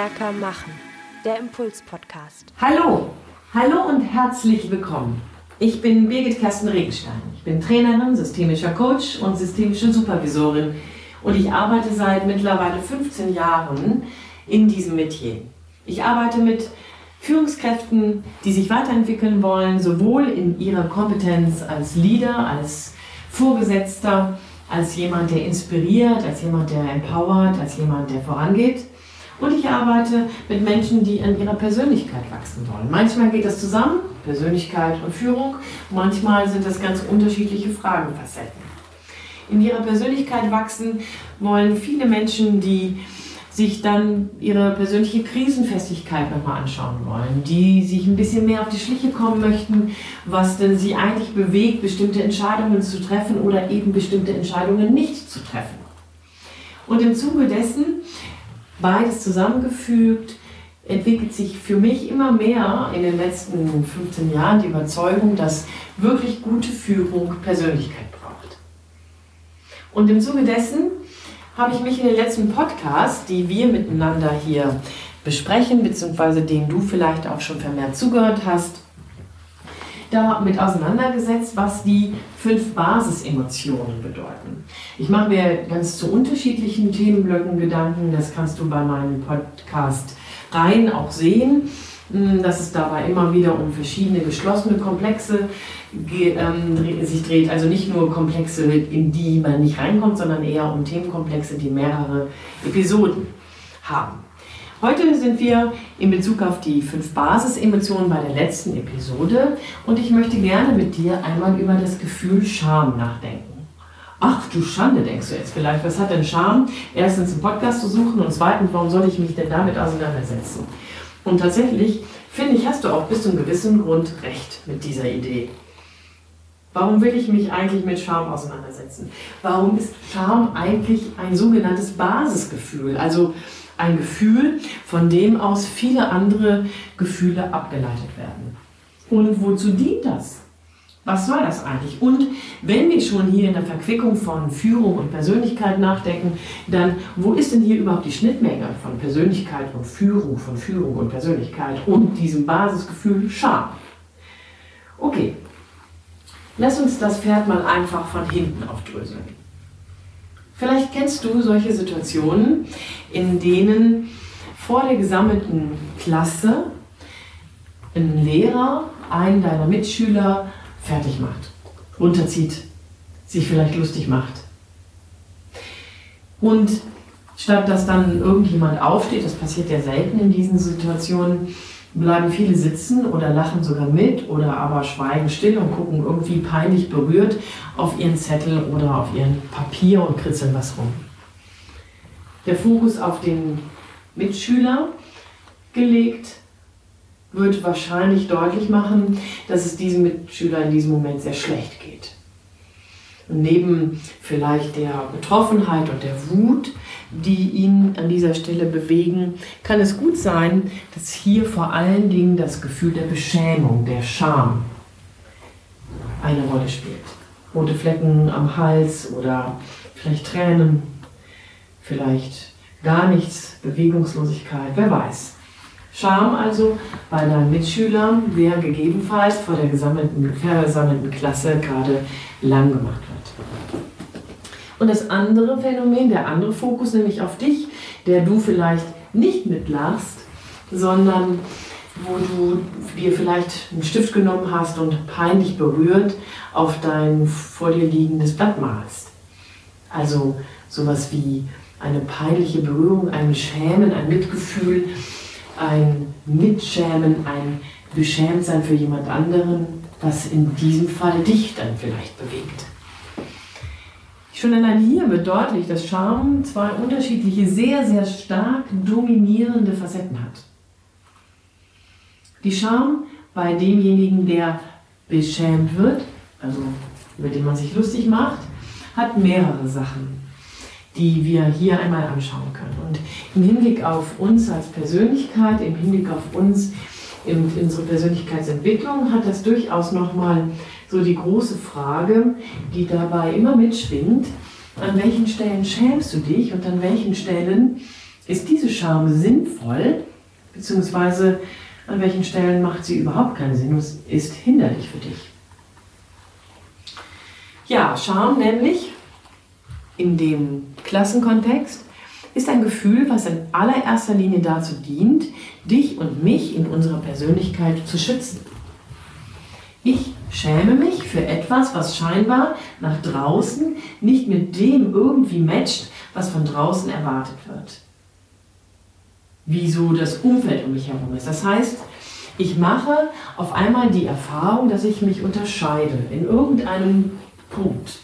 stärker machen. Der Impuls-Podcast. Hallo, hallo und herzlich willkommen. Ich bin Birgit Kersten Regenstein. Ich bin Trainerin, systemischer Coach und systemische Supervisorin und ich arbeite seit mittlerweile 15 Jahren in diesem Metier. Ich arbeite mit Führungskräften, die sich weiterentwickeln wollen, sowohl in ihrer Kompetenz als Leader, als Vorgesetzter, als jemand, der inspiriert, als jemand, der empowert, als jemand, der vorangeht. Und ich arbeite mit Menschen, die an ihrer Persönlichkeit wachsen wollen. Manchmal geht das zusammen, Persönlichkeit und Führung. Manchmal sind das ganz unterschiedliche Fragenfacetten. In ihrer Persönlichkeit wachsen wollen viele Menschen, die sich dann ihre persönliche Krisenfestigkeit nochmal anschauen wollen, die sich ein bisschen mehr auf die Schliche kommen möchten, was denn sie eigentlich bewegt, bestimmte Entscheidungen zu treffen oder eben bestimmte Entscheidungen nicht zu treffen. Und im Zuge dessen, beides zusammengefügt, entwickelt sich für mich immer mehr in den letzten 15 Jahren die Überzeugung, dass wirklich gute Führung Persönlichkeit braucht. Und im Zuge dessen habe ich mich in den letzten Podcasts, die wir miteinander hier besprechen, beziehungsweise denen du vielleicht auch schon vermehrt zugehört hast, damit auseinandergesetzt, was die fünf Basisemotionen bedeuten. Ich mache mir ganz zu unterschiedlichen Themenblöcken Gedanken, das kannst du bei meinem Podcast rein auch sehen, hm, dass es dabei immer wieder um verschiedene geschlossene Komplexe ähm, sich dreht. Also nicht nur Komplexe, in die man nicht reinkommt, sondern eher um Themenkomplexe, die mehrere Episoden haben. Heute sind wir in Bezug auf die fünf Basisemotionen bei der letzten Episode und ich möchte gerne mit dir einmal über das Gefühl Scham nachdenken. Ach du Schande, denkst du jetzt vielleicht. Was hat denn Scham? Erstens einen Podcast zu suchen und zweitens, warum soll ich mich denn damit auseinandersetzen? Und tatsächlich finde ich, hast du auch bis zu einem gewissen Grund recht mit dieser Idee. Warum will ich mich eigentlich mit Scham auseinandersetzen? Warum ist Scham eigentlich ein sogenanntes Basisgefühl? Also ein Gefühl, von dem aus viele andere Gefühle abgeleitet werden. Und wozu dient das? Was soll das eigentlich? Und wenn wir schon hier in der Verquickung von Führung und Persönlichkeit nachdenken, dann wo ist denn hier überhaupt die Schnittmenge von Persönlichkeit und Führung, von Führung und Persönlichkeit und diesem Basisgefühl Scham? Okay, Lass uns das Pferd mal einfach von hinten aufdröseln. Vielleicht kennst du solche Situationen, in denen vor der gesammelten Klasse ein Lehrer einen deiner Mitschüler fertig macht, runterzieht, sich vielleicht lustig macht. Und statt dass dann irgendjemand aufsteht, das passiert ja selten in diesen Situationen, bleiben viele sitzen oder lachen sogar mit oder aber schweigen still und gucken irgendwie peinlich berührt auf ihren Zettel oder auf ihren Papier und kritzeln was rum. Der Fokus auf den Mitschüler gelegt wird wahrscheinlich deutlich machen, dass es diesem Mitschüler in diesem Moment sehr schlecht geht. Und neben vielleicht der Betroffenheit und der Wut die ihn an dieser Stelle bewegen, kann es gut sein, dass hier vor allen Dingen das Gefühl der Beschämung, der Scham eine Rolle spielt. Rote Flecken am Hals oder vielleicht Tränen, vielleicht gar nichts, Bewegungslosigkeit, wer weiß. Scham also bei deinen Mitschülern, der gegebenenfalls vor der gesammelten, versammelten Klasse gerade lang gemacht wird. Und das andere Phänomen, der andere Fokus, nämlich auf dich, der du vielleicht nicht mitlachst, sondern wo du dir vielleicht einen Stift genommen hast und peinlich berührt auf dein vor dir liegendes Blatt malst. Also sowas wie eine peinliche Berührung, ein Schämen, ein Mitgefühl, ein Mitschämen, ein Beschämtsein für jemand anderen, was in diesem Fall dich dann vielleicht bewegt. Schon allein hier wird deutlich, dass Charme zwei unterschiedliche, sehr, sehr stark dominierende Facetten hat. Die Charme bei demjenigen, der beschämt wird, also über den man sich lustig macht, hat mehrere Sachen, die wir hier einmal anschauen können. Und im Hinblick auf uns als Persönlichkeit, im Hinblick auf uns in unsere Persönlichkeitsentwicklung hat das durchaus nochmal so die große Frage, die dabei immer mitschwingt, an welchen Stellen schämst du dich und an welchen Stellen Ist diese Scham sinnvoll, beziehungsweise an welchen Stellen macht sie überhaupt keinen Sinn und ist hinderlich für dich? Ja, Scham nämlich in dem Klassenkontext ist ein Gefühl, was in allererster Linie dazu dient, dich und mich in unserer Persönlichkeit zu schützen. Ich schäme mich für etwas, was scheinbar nach draußen nicht mit dem irgendwie matcht, was von draußen erwartet wird. Wie so das Umfeld um mich herum ist. Das heißt, ich mache auf einmal die Erfahrung, dass ich mich unterscheide in irgendeinem Punkt.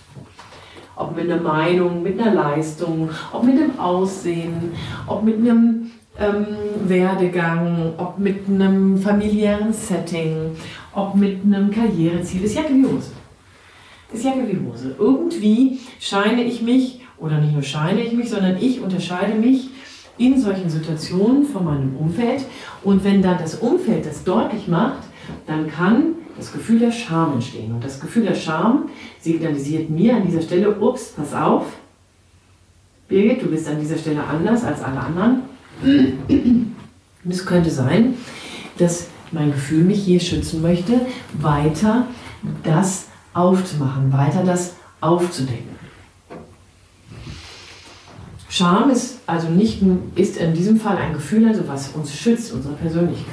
Ob mit einer Meinung, mit einer Leistung, ob mit dem Aussehen, ob mit einem ähm, Werdegang, ob mit einem familiären Setting, ob mit einem Karriereziel. Ist Jacke wie Hose. Ist Jacke wie Hose. Irgendwie scheine ich mich, oder nicht nur scheine ich mich, sondern ich unterscheide mich in solchen Situationen von meinem Umfeld. Und wenn dann das Umfeld das deutlich macht, dann kann das Gefühl der Scham entstehen. Und das Gefühl der Scham signalisiert mir an dieser Stelle, ups, pass auf, Birgit, du bist an dieser Stelle anders als alle anderen. Es könnte sein, dass mein Gefühl mich hier schützen möchte, weiter das aufzumachen, weiter das aufzudecken. Scham ist also nicht ist in diesem Fall ein Gefühl, also was uns schützt, unsere Persönlichkeit.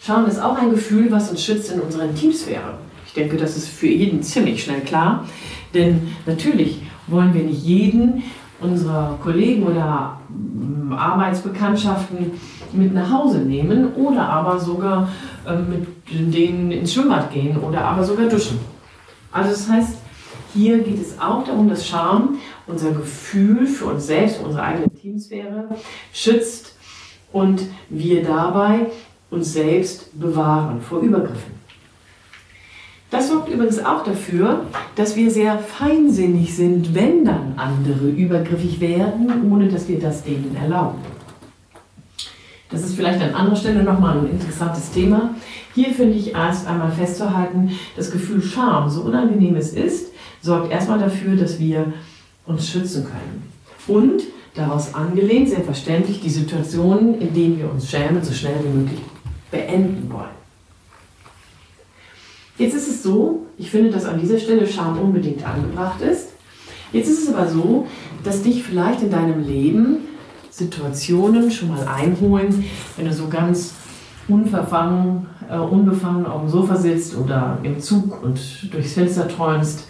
Scham ist auch ein Gefühl, was uns schützt in unserer Intimsphäre. Ich denke, das ist für jeden ziemlich schnell klar, denn natürlich wollen wir nicht jeden unserer Kollegen oder mm, Arbeitsbekanntschaften mit nach Hause nehmen oder aber sogar äh, mit denen ins Schwimmbad gehen oder aber sogar duschen. Also das heißt, hier geht es auch darum, dass Scham unser Gefühl für uns selbst, unsere eigene Intimsphäre schützt und wir dabei uns selbst bewahren vor Übergriffen. Sorgt übrigens auch dafür, dass wir sehr feinsinnig sind, wenn dann andere übergriffig werden, ohne dass wir das denen erlauben. Das ist vielleicht an anderer Stelle nochmal ein interessantes Thema. Hier finde ich erst einmal festzuhalten, das Gefühl Scham, so unangenehm es ist, sorgt erstmal dafür, dass wir uns schützen können. Und daraus angelehnt, selbstverständlich, die Situationen, in denen wir uns schämen, so schnell wie möglich beenden wollen. Jetzt ist es so, ich finde, dass an dieser Stelle Scham unbedingt angebracht ist. Jetzt ist es aber so, dass dich vielleicht in deinem Leben Situationen schon mal einholen, wenn du so ganz unverfangen, äh, unbefangen auf dem Sofa sitzt oder im Zug und durchs Fenster träumst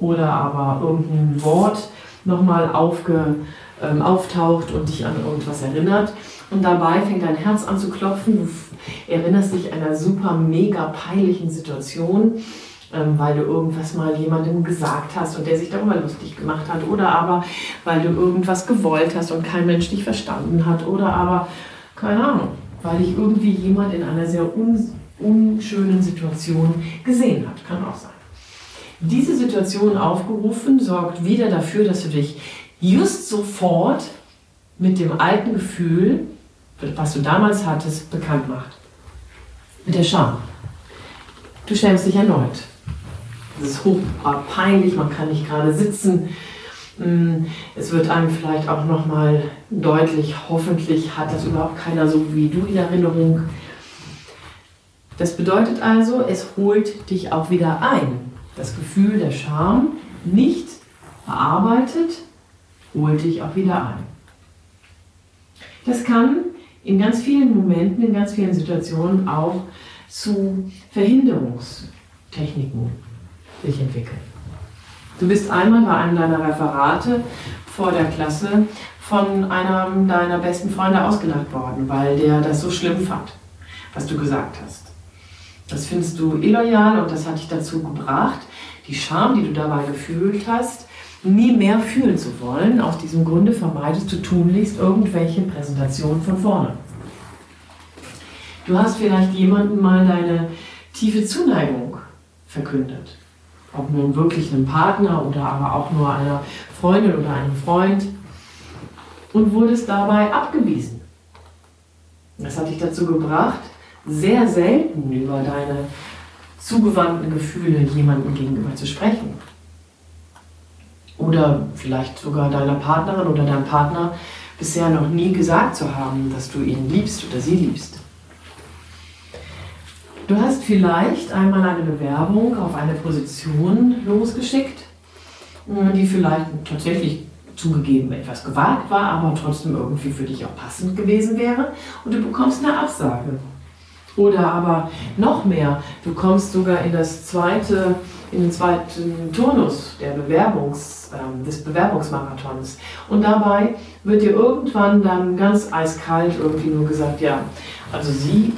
oder aber irgendein Wort nochmal aufge, ähm, auftaucht und dich an irgendwas erinnert. Und dabei fängt dein Herz an zu klopfen. Du erinnerst dich einer super mega peinlichen Situation, ähm, weil du irgendwas mal jemandem gesagt hast und der sich darüber lustig gemacht hat. Oder aber weil du irgendwas gewollt hast und kein Mensch dich verstanden hat. Oder aber, keine Ahnung, weil dich irgendwie jemand in einer sehr un unschönen Situation gesehen hat. Kann auch sein. Diese Situation aufgerufen sorgt wieder dafür, dass du dich just sofort mit dem alten Gefühl, was du damals hattest, bekannt macht. Mit der Scham. Du schämst dich erneut. Es ist hoch peinlich, man kann nicht gerade sitzen. Mm, es wird einem vielleicht auch nochmal deutlich, hoffentlich hat das überhaupt keiner so wie du in Erinnerung. Das bedeutet also, es holt dich auch wieder ein. Das Gefühl der Scham nicht verarbeitet, holt dich auch wieder ein. Das kann in ganz vielen Momenten, in ganz vielen Situationen auch zu Verhinderungstechniken sich entwickeln. Du bist einmal bei einem deiner Referate vor der Klasse von einem deiner besten Freunde ausgelacht worden, weil der das so schlimm fand, was du gesagt hast. Das findest du illoyal und das hat dich dazu gebracht, die Scham, die du dabei gefühlt hast, nie mehr fühlen zu wollen. Aus diesem Grunde vermeidest du tunlichst irgendwelche Präsentationen von vorne. Du hast vielleicht jemandem mal deine tiefe Zuneigung verkündet. Ob nun wirklich einem Partner oder aber auch nur einer Freundin oder einem Freund. Und wurdest dabei abgewiesen. Das hat dich dazu gebracht, sehr selten über deine zugewandten Gefühle jemandem gegenüber zu sprechen oder vielleicht sogar deiner Partnerin oder deinem Partner bisher noch nie gesagt zu haben, dass du ihn liebst oder sie liebst. Du hast vielleicht einmal eine Bewerbung auf eine Position losgeschickt, die vielleicht tatsächlich zugegeben etwas gewagt war, aber trotzdem irgendwie für dich auch passend gewesen wäre und du bekommst eine Absage. Oder aber noch mehr, du kommst sogar in das zweite, in den zweiten Turnus der Bewerbungs, äh, des Bewerbungsmarathons. Und dabei wird dir irgendwann dann ganz eiskalt irgendwie nur gesagt, ja, also sie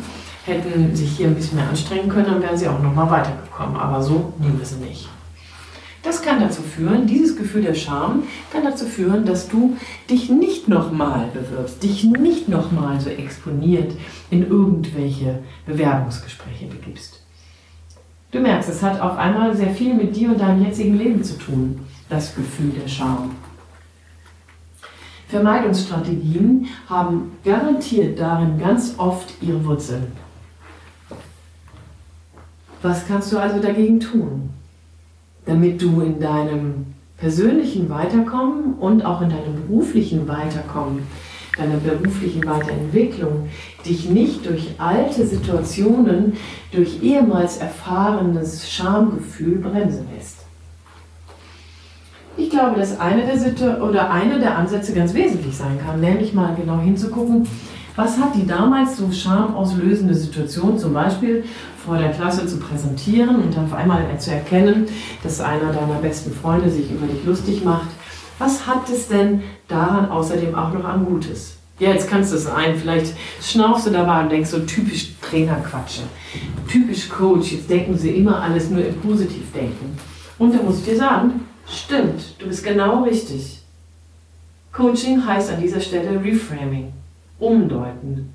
hätten sich hier ein bisschen mehr anstrengen können, dann wären sie auch nochmal weitergekommen. Aber so nehmen wir sie nicht. Das kann dazu führen, dieses Gefühl der Scham kann dazu führen, dass du dich nicht nochmal bewirbst, dich nicht nochmal so exponiert in irgendwelche Bewerbungsgespräche begibst. Du merkst, es hat auf einmal sehr viel mit dir und deinem jetzigen Leben zu tun, das Gefühl der Scham. Vermeidungsstrategien haben garantiert darin ganz oft ihre Wurzeln. Was kannst du also dagegen tun? Damit du in deinem persönlichen Weiterkommen und auch in deinem beruflichen Weiterkommen, deiner beruflichen Weiterentwicklung dich nicht durch alte Situationen, durch ehemals erfahrenes Schamgefühl bremsen lässt. Ich glaube, dass eine der, Situ oder eine der Ansätze ganz wesentlich sein kann, nämlich mal genau hinzugucken, was hat die damals so schamauslösende Situation, zum Beispiel vor der Klasse zu präsentieren und dann auf einmal zu erkennen, dass einer deiner besten Freunde sich über dich lustig macht? Was hat es denn daran außerdem auch noch an Gutes? Ja, jetzt kannst du es ein, vielleicht schnaufst du dabei und denkst so typisch Trainerquatsche, typisch Coach, jetzt denken sie immer alles nur im Positivdenken. Und da muss ich dir sagen, stimmt, du bist genau richtig. Coaching heißt an dieser Stelle Reframing umdeuten.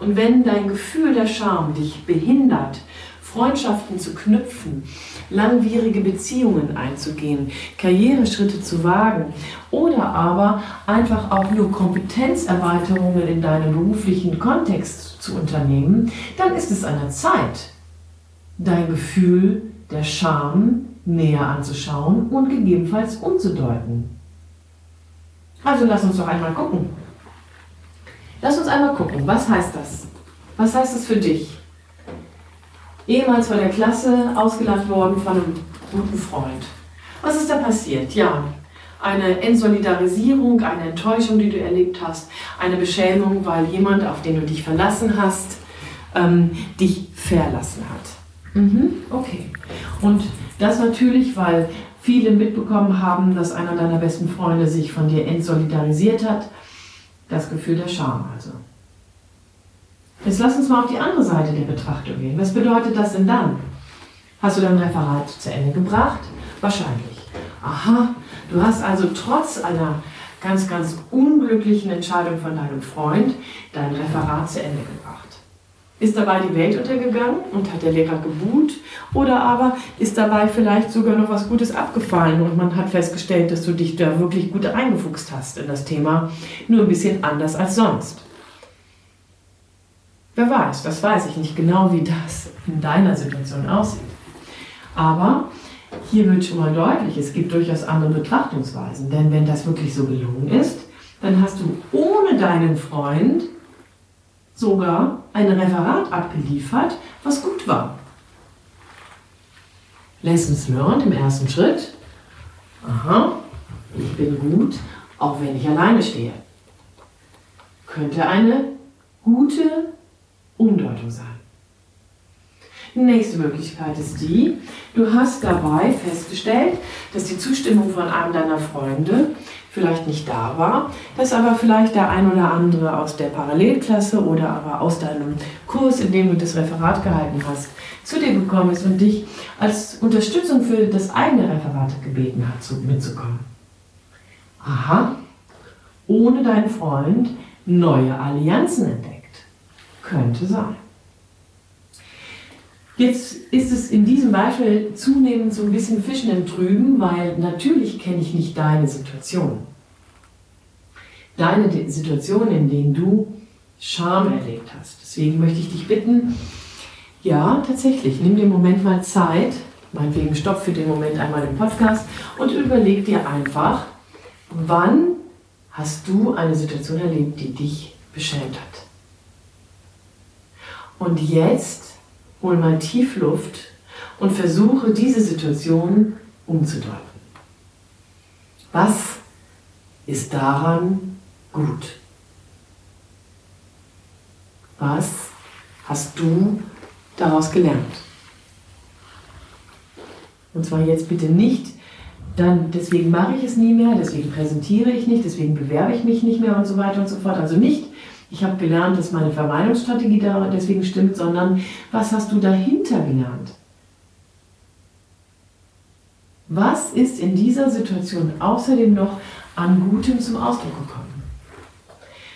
Und wenn dein Gefühl der Scham dich behindert, Freundschaften zu knüpfen, langwierige Beziehungen einzugehen, Karriereschritte zu wagen oder aber einfach auch nur Kompetenzerweiterungen in deinem beruflichen Kontext zu unternehmen, dann ist es an der Zeit, dein Gefühl der Scham näher anzuschauen und gegebenenfalls umzudeuten. Also lass uns doch einmal gucken. Lass uns einmal gucken, was heißt das? Was heißt das für dich? Ehemals vor der Klasse ausgelacht worden von einem guten Freund. Was ist da passiert? Ja, eine Entsolidarisierung, eine Enttäuschung, die du erlebt hast, eine Beschämung, weil jemand, auf den du dich verlassen hast, ähm, dich verlassen hat. Mhm, okay. Und das natürlich, weil viele mitbekommen haben, dass einer deiner besten Freunde sich von dir entsolidarisiert hat das Gefühl der Scham also. Jetzt lass uns mal auf die andere Seite der Betrachtung gehen. Was bedeutet das denn dann? Hast du dein Referat zu Ende gebracht? Wahrscheinlich. Aha, du hast also trotz einer ganz, ganz unglücklichen Entscheidung von deinem Freund dein Referat zu Ende gebracht. Ist dabei die Welt untergegangen und hat der Lehrer gebuht? Oder aber ist dabei vielleicht sogar noch was Gutes abgefallen und man hat festgestellt, dass du dich da wirklich gut eingefuchst hast in das Thema, nur ein bisschen anders als sonst? Wer weiß, das weiß ich nicht genau, wie das in deiner Situation aussieht. Aber hier wird schon mal deutlich, es gibt durchaus andere Betrachtungsweisen. Denn wenn das wirklich so gelungen ist, dann hast du ohne deinen Freund sogar ein Referat abgeliefert, was gut war. Lessons learned im ersten Schritt. Aha, ich bin gut, auch wenn ich alleine stehe. Könnte eine gute Umdeutung sein. Die nächste Möglichkeit ist die, du hast dabei festgestellt, dass die Zustimmung von einem deiner Freunde vielleicht nicht da war, dass aber vielleicht der ein oder andere aus der Parallelklasse oder aber aus deinem Kurs, in dem du das Referat gehalten hast, zu dir gekommen ist und dich als Unterstützung für das eigene Referat gebeten hat, mitzukommen. Aha, ohne deinen Freund neue Allianzen entdeckt. Könnte sein. Jetzt ist es in diesem Beispiel zunehmend so ein bisschen Fischen im Trüben, weil natürlich kenne ich nicht deine Situation. Deine Situation, in der du Scham erlebt hast. Deswegen möchte ich dich bitten, ja, tatsächlich, nimm den Moment mal Zeit, meinetwegen stopp für den Moment einmal den Podcast und überleg dir einfach, wann hast du eine Situation erlebt, die dich beschämt hat. Und jetzt hol mal tief Luft und versuche diese Situation umzudeuten. Was ist daran gut? Was hast du daraus gelernt? Und zwar jetzt bitte nicht, dann deswegen mache ich es nie mehr, deswegen präsentiere ich nicht, deswegen bewerbe ich mich nicht mehr und so weiter und so fort. Also nicht, ich habe gelernt, dass meine Vermeidungsstrategie deswegen stimmt, sondern was hast du dahinter gelernt? Was ist in dieser Situation außerdem noch an Gutem zum Ausdruck gekommen?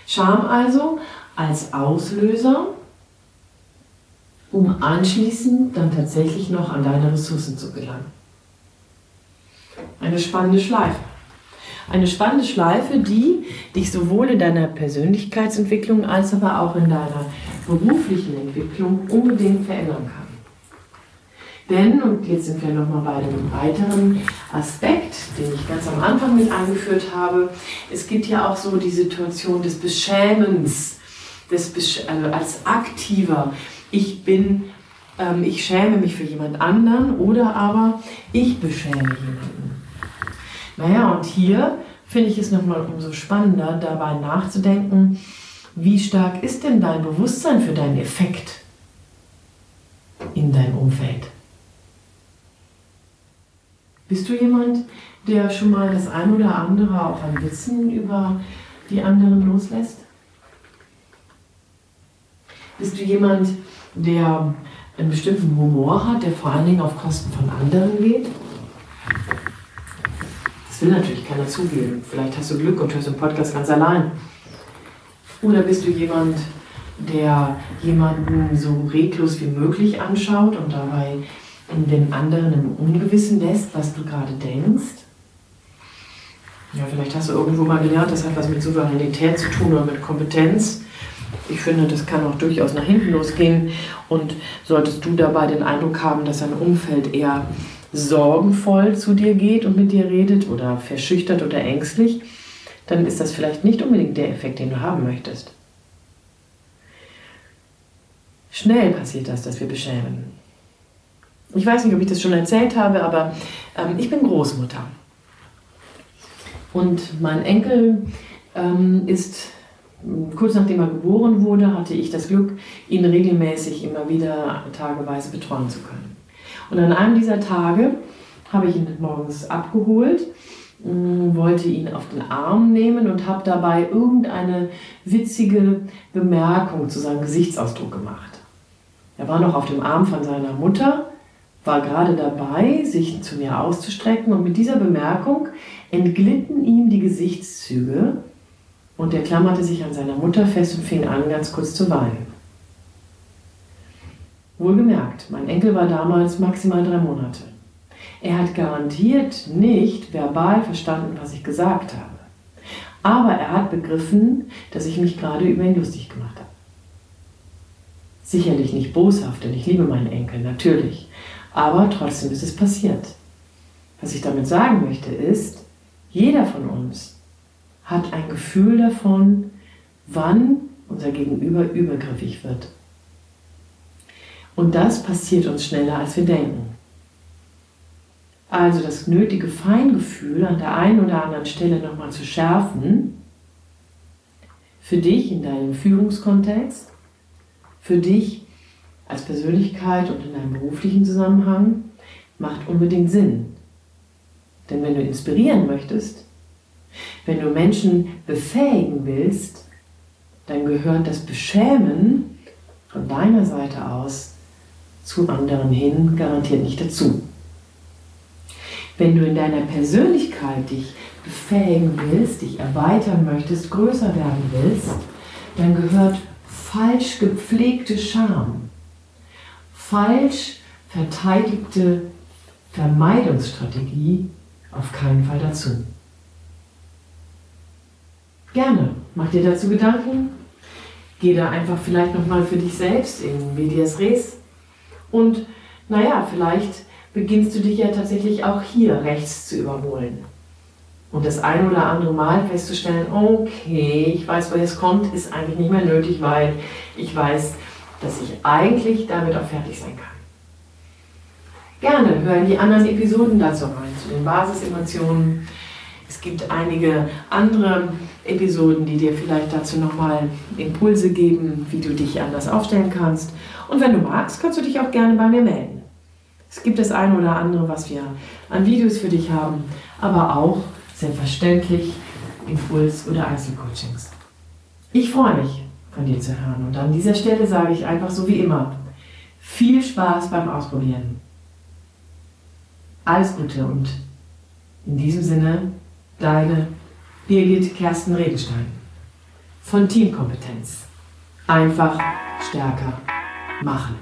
Scham also als Auslöser, um anschließend dann tatsächlich noch an deine Ressourcen zu gelangen. Eine spannende Schleife. Eine spannende Schleife, die dich sowohl in deiner Persönlichkeitsentwicklung als aber auch in deiner beruflichen Entwicklung unbedingt verändern kann. Denn, und jetzt sind wir nochmal bei einem weiteren Aspekt, den ich ganz am Anfang mit eingeführt habe, es gibt ja auch so die Situation des Beschämens, des Besch also als aktiver, ich bin, ähm, ich schäme mich für jemand anderen oder aber ich beschäme jemanden. Naja, und hier finde ich es nochmal umso spannender, dabei nachzudenken, wie stark ist denn dein Bewusstsein für deinen Effekt in deinem Umfeld? Bist du jemand, der schon mal das ein oder andere auch an Witzen über die anderen loslässt? Bist du jemand, der einen bestimmten Humor hat, der vor allen Dingen auf Kosten von anderen geht? Will natürlich keiner zugeben. Vielleicht hast du Glück und hörst den Podcast ganz allein. Oder bist du jemand, der jemanden so reglos wie möglich anschaut und dabei in den anderen im Ungewissen lässt, was du gerade denkst. Ja, vielleicht hast du irgendwo mal gelernt, das hat was mit Souveränität zu tun oder mit Kompetenz. Ich finde, das kann auch durchaus nach hinten losgehen. Und solltest du dabei den Eindruck haben, dass dein Umfeld eher sorgenvoll zu dir geht und mit dir redet oder verschüchtert oder ängstlich, dann ist das vielleicht nicht unbedingt der Effekt, den du haben möchtest. Schnell passiert das, dass wir beschämen. Ich weiß nicht, ob ich das schon erzählt habe, aber ähm, ich bin Großmutter. Und mein Enkel ähm, ist, kurz nachdem er geboren wurde, hatte ich das Glück, ihn regelmäßig immer wieder tageweise betreuen zu können. Und an einem dieser Tage habe ich ihn morgens abgeholt, äh, wollte ihn auf den Arm nehmen und habe dabei irgendeine witzige Bemerkung zu seinem Gesichtsausdruck gemacht. Er war noch auf dem Arm von seiner Mutter war gerade dabei, sich zu mir auszustrecken und mit dieser Bemerkung entglitten ihm die Gesichtszüge und er klammerte sich an seiner Mutter fest und fing an, ganz kurz zu weinen. Wohlgemerkt, mein Enkel war damals maximal drei Monate. Er hat garantiert nicht verbal verstanden, was ich gesagt habe. Aber er hat begriffen, dass ich mich gerade über ihn lustig gemacht habe. Sicherlich nicht boshaft, denn ich liebe meinen Enkel, natürlich. Aber trotzdem ist es passiert. Was ich damit sagen möchte ist, jeder von uns hat ein Gefühl davon, wann unser Gegenüber übergriffig wird. Und das passiert uns schneller, als wir denken. Also das nötige Feingefühl an der einen oder anderen Stelle nochmal zu schärfen, für dich in deinem Führungskontext, für dich als Persönlichkeit und in einem beruflichen Zusammenhang macht unbedingt Sinn. Denn wenn du inspirieren möchtest, wenn du Menschen befähigen willst, dann gehört das Beschämen von deiner Seite aus zu anderen hin garantiert nicht dazu. Wenn du in deiner Persönlichkeit dich befähigen willst, dich erweitern möchtest, größer werden willst, dann gehört falsch gepflegte Scham falsch verteidigte Vermeidungsstrategie auf keinen Fall dazu. Gerne, mach dir dazu Gedanken, geh da einfach vielleicht nochmal für dich selbst in Medias Res und naja, vielleicht beginnst du dich ja tatsächlich auch hier rechts zu überholen. und das ein oder andere Mal festzustellen, okay, ich weiß, woher es kommt, ist eigentlich nicht mehr nötig, weil ich weiß, dass ich eigentlich damit auch fertig sein kann. Gerne hören die anderen Episoden dazu rein, zu den Basisemotionen. Es gibt einige andere Episoden, die dir vielleicht dazu nochmal Impulse geben, wie du dich anders aufstellen kannst. Und wenn du magst, kannst du dich auch gerne bei mir melden. Es gibt das eine oder andere, was wir an Videos für dich haben, aber auch selbstverständlich Impuls- oder Einzelcoachings. Ich freue mich, von dir zu hören. Und an dieser Stelle sage ich einfach so wie immer, viel Spaß beim Ausprobieren. Alles Gute und in diesem Sinne, deine Birgit Kersten Regenstein von Teamkompetenz. Einfach stärker machen.